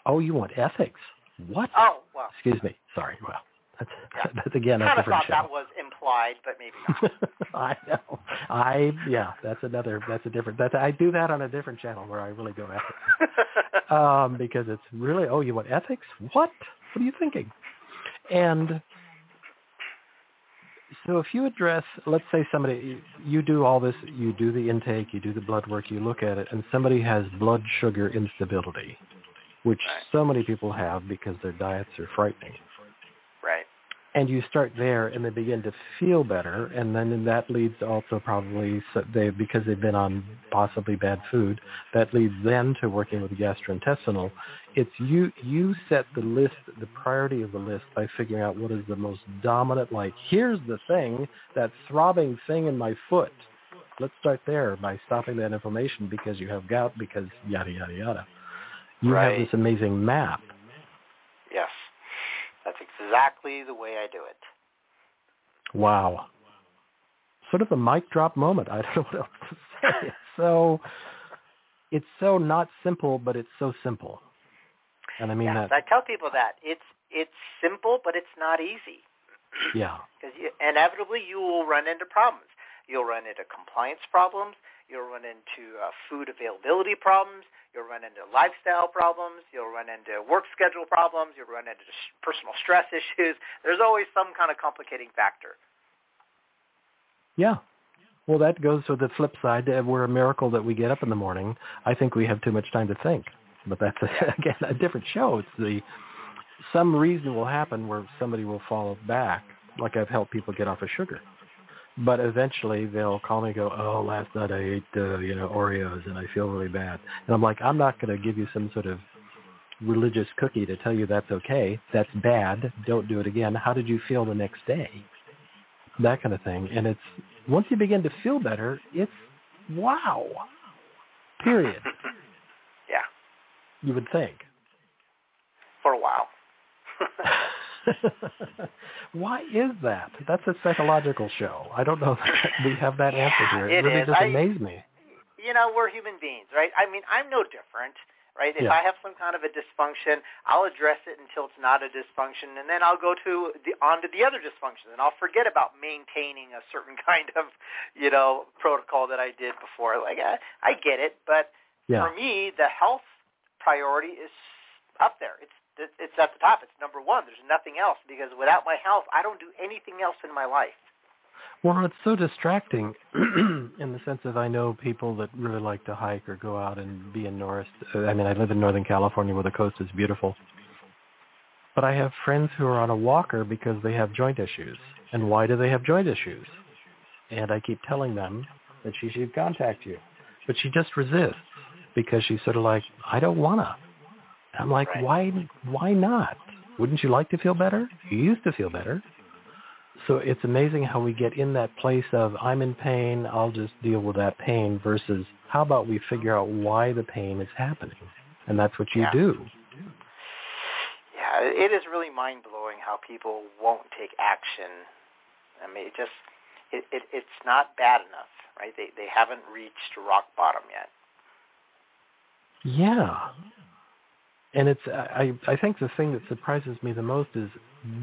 Oh, you want ethics? What? Oh well, Excuse me. Sorry. Well, that's Yeah. that's again a kind of different thought that was implied, but maybe not. I know. I yeah. That's another. That's a different. That's I do that on a different channel where I really go after. um, because it's really, oh, you want ethics? What? What are you thinking? And so if you address, let's say somebody, you do all this, you do the intake, you do the blood work, you look at it, and somebody has blood sugar instability, which so many people have because their diets are frightening right. And you start there and they begin to feel better and then that leads also probably so they because they've been on possibly bad food that leads then to working with gastrointestinal. It's you you set the list the priority of the list by figuring out what is the most dominant like here's the thing that throbbing thing in my foot. Let's start there by stopping that inflammation because you have gout because yada yada yada. You Right. have this amazing map exactly the way I do it. Wow. Sort of a mic drop moment. I don't know what else to say. It's so it's so not simple, but it's so simple. And I mean yes, that I tell people that it's it's simple, but it's not easy. yeah. Because inevitably you will run into problems. You'll run into compliance problems. You'll run into uh, food availability problems. You'll run into lifestyle problems. You'll run into work schedule problems. You'll run into personal stress issues. There's always some kind of complicating factor. Yeah. Well, that goes to the flip side. We're a miracle that we get up in the morning. I think we have too much time to think, but that's a, again a different show. It's the some reason will happen where somebody will fall back, like I've helped people get off of sugar. But eventually they'll call me and go, oh, last night I ate, uh, you know, Oreos and I feel really bad. And I'm like, I'm not going to give you some sort of religious cookie to tell you that's okay. That's bad. Don't do it again. How did you feel the next day? That kind of thing. And it's once you begin to feel better, it's wow. Period. yeah. You would think. For a while. Why is that? That's a psychological show. I don't know that we have that answer here. It, it really is. just I, amazes me. You know, we're human beings, right? I mean, I'm no different right? If Yeah. I have some kind of a dysfunction, I'll address it until it's not a dysfunction, and then I'll go to the on to the other dysfunctions, and I'll forget about maintaining a certain kind of, you know, protocol that I did before. Like I, I get it, but Yeah. for me, the health priority is up there. It's it's at the top. It's number one. There's nothing else because without my health, I don't do anything else in my life. Well, it's so distracting in the sense of I know people that really like to hike or go out and be in Norris. uh, I mean, I live in Northern California where the coast is beautiful. But I have friends who are on a walker because they have joint issues. And why do they have joint issues? And I keep telling them that she should contact you. But she just resists because she's sort of like, I don't want to. I'm like, Right. why, why not? Wouldn't you like to feel better? You used to feel better. So it's amazing how we get in that place of I'm in pain, I'll just deal with that pain versus how about we figure out why the pain is happening? And that's what you Yeah. do. Yeah, it is really mind blowing how people won't take action. I mean, it just it, it it's not bad enough, right? They they haven't reached rock bottom yet. Yeah. And it's I I think the thing that surprises me the most is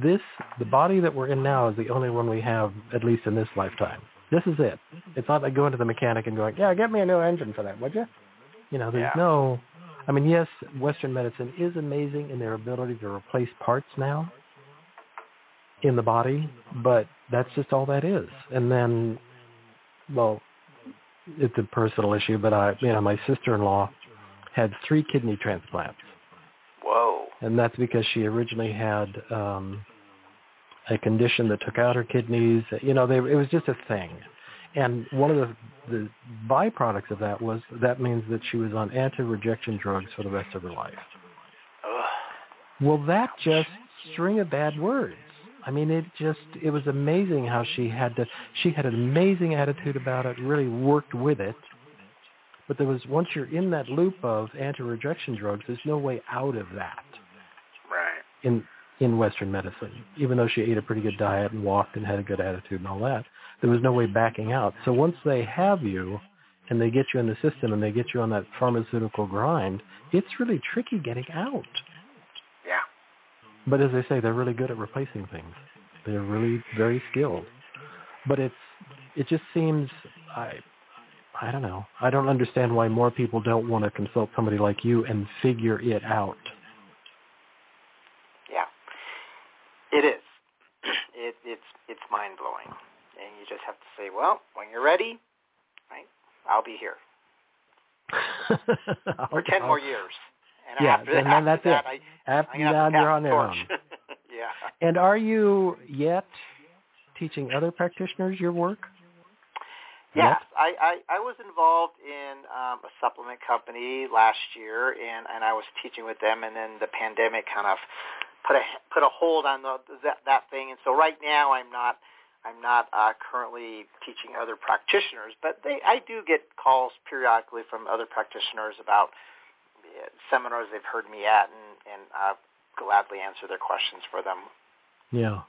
this the body that we're in now is the only one we have at least in this lifetime. This is it. It's not like going to the mechanic and going, "Yeah, get me a new engine for that, would you?" You know, there's Yeah. no I mean, yes, western medicine is amazing in their ability to replace parts now in the body, but that's just all that is. And then well, it's a personal issue, but I, you know, my sister-in-law had three kidney transplants, Whoa. and that's because she originally had um, a condition that took out her kidneys. You know, they, it was just a thing. And one of the, the byproducts of that was that means that she was on anti-rejection drugs for the rest of her life. Ugh. Well, that just string of bad words. I mean, it just it was amazing how she had to. She had an amazing attitude about it. Really worked with it. But there was once you're in that loop of anti-rejection drugs, there's no way out of that Right. in in Western medicine. Even though she ate a pretty good diet and walked and had a good attitude and all that, there was no way backing out. So once they have you and they get you in the system and they get you on that pharmaceutical grind, it's really tricky getting out. Yeah. But as I say, they're really good at replacing things. They're really very skilled. But it's it just seems I I don't know. I don't understand why more people don't want to consult somebody like you and figure it out. Yeah. It is. It it's it's mind blowing, and you just have to say, well, when you're ready, right? I'll be here for ten more years. And Yeah, after, and then after that's that, it. I, After that, you're on your own. yeah. And are you yet teaching other practitioners your work? Yes, I, I, I was involved in um, a supplement company last year, and, and I was teaching with them, and then the pandemic kind of put a put a hold on the, that that thing, and so right now I'm not I'm not uh, currently teaching other practitioners, but they I do get calls periodically from other practitioners about uh, seminars they've heard me at, and and I gladly answer their questions for them. Yeah.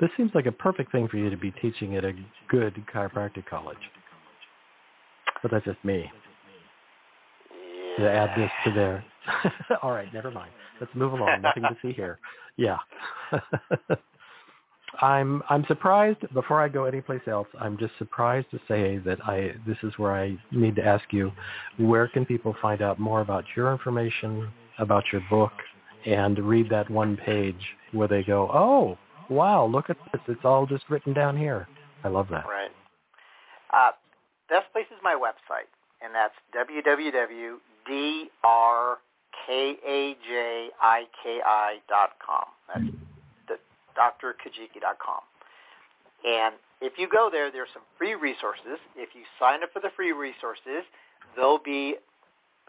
This seems like a perfect thing for you to be teaching at a good chiropractic college. But that's just me. To add this to there. All right, never mind. Let's move along. Nothing to see here. Yeah. I'm I'm surprised before I go anyplace else, I'm just surprised to say that I this is where I need to ask you, where can people find out more about your information, about your book, and read that one page where they go, Oh, wow, look at this. It's all just written down here. I love that. Right. Uh, best place is my website, and that's www.drkajiki.com. That's the drkajiki.com. And if you go there, there's some free resources. If you sign up for the free resources, there'll be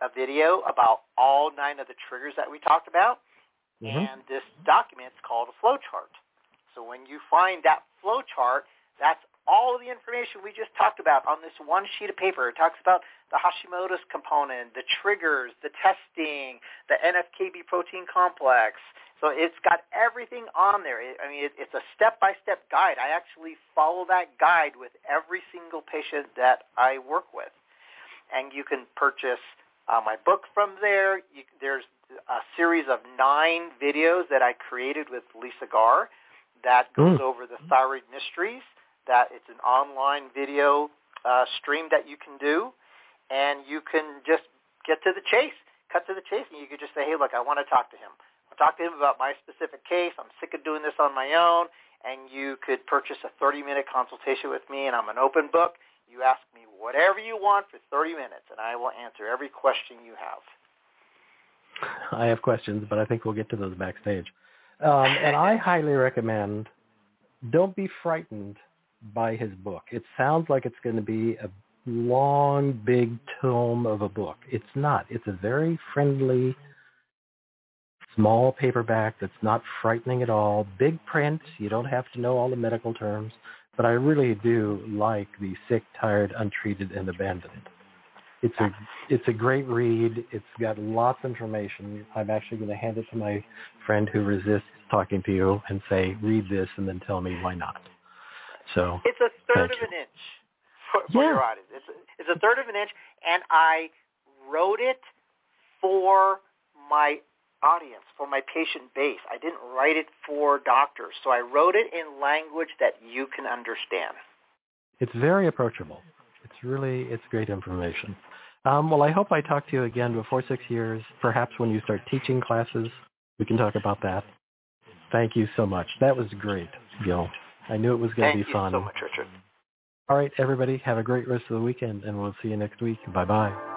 a video about all nine of the triggers that we talked about. Mm-hmm. And this document is called a flow chart. So when you find that flow chart, that's all of the information we just talked about on this one sheet of paper. It talks about the Hashimoto's component, the triggers, the testing, the NFKB protein complex. So it's got everything on there. I mean, it's a step-by-step guide. I actually follow that guide with every single patient that I work with. And you can purchase uh, my book from there. You, there's a series of nine videos that I created with Lisa Garr that goes mm. over the thyroid mysteries that it's an online video uh, stream that you can do, and you can just get to the chase, cut to the chase, and you could just say, hey, look, I want to talk to him. I'll talk to him about my specific case. I'm sick of doing this on my own, and you could purchase a 30-minute consultation with me, and I'm an open book. You ask me whatever you want for 30 minutes, and I will answer every question you have. I have questions, but I think we'll get to those backstage. Um, and I highly recommend don't be frightened by his book. It sounds like it's going to be a long, big tome of a book. It's not. It's a very friendly, small paperback that's not frightening at all. Big print. You don't have to know all the medical terms. But I really do like the sick, tired, untreated, and abandoned. It's a it's a great read. It's got lots of information. I'm actually going to hand it to my friend who resists talking to you and say, read this and then tell me why not. So it's a third of an inch for, for yeah. your audience. It's a, it's a third of an inch, and I wrote it for my audience, for my patient base. I didn't write it for doctors, so I wrote it in language that you can understand. It's very approachable. It's really it's great information. Um, well, I hope I talk to you again before six years. Perhaps when you start teaching classes, we can talk about that. Thank you so much. That was great, Gil. I knew it was going to be fun. Thank you so much, Richard. All right, everybody, have a great rest of the weekend, and we'll see you next week. Bye-bye.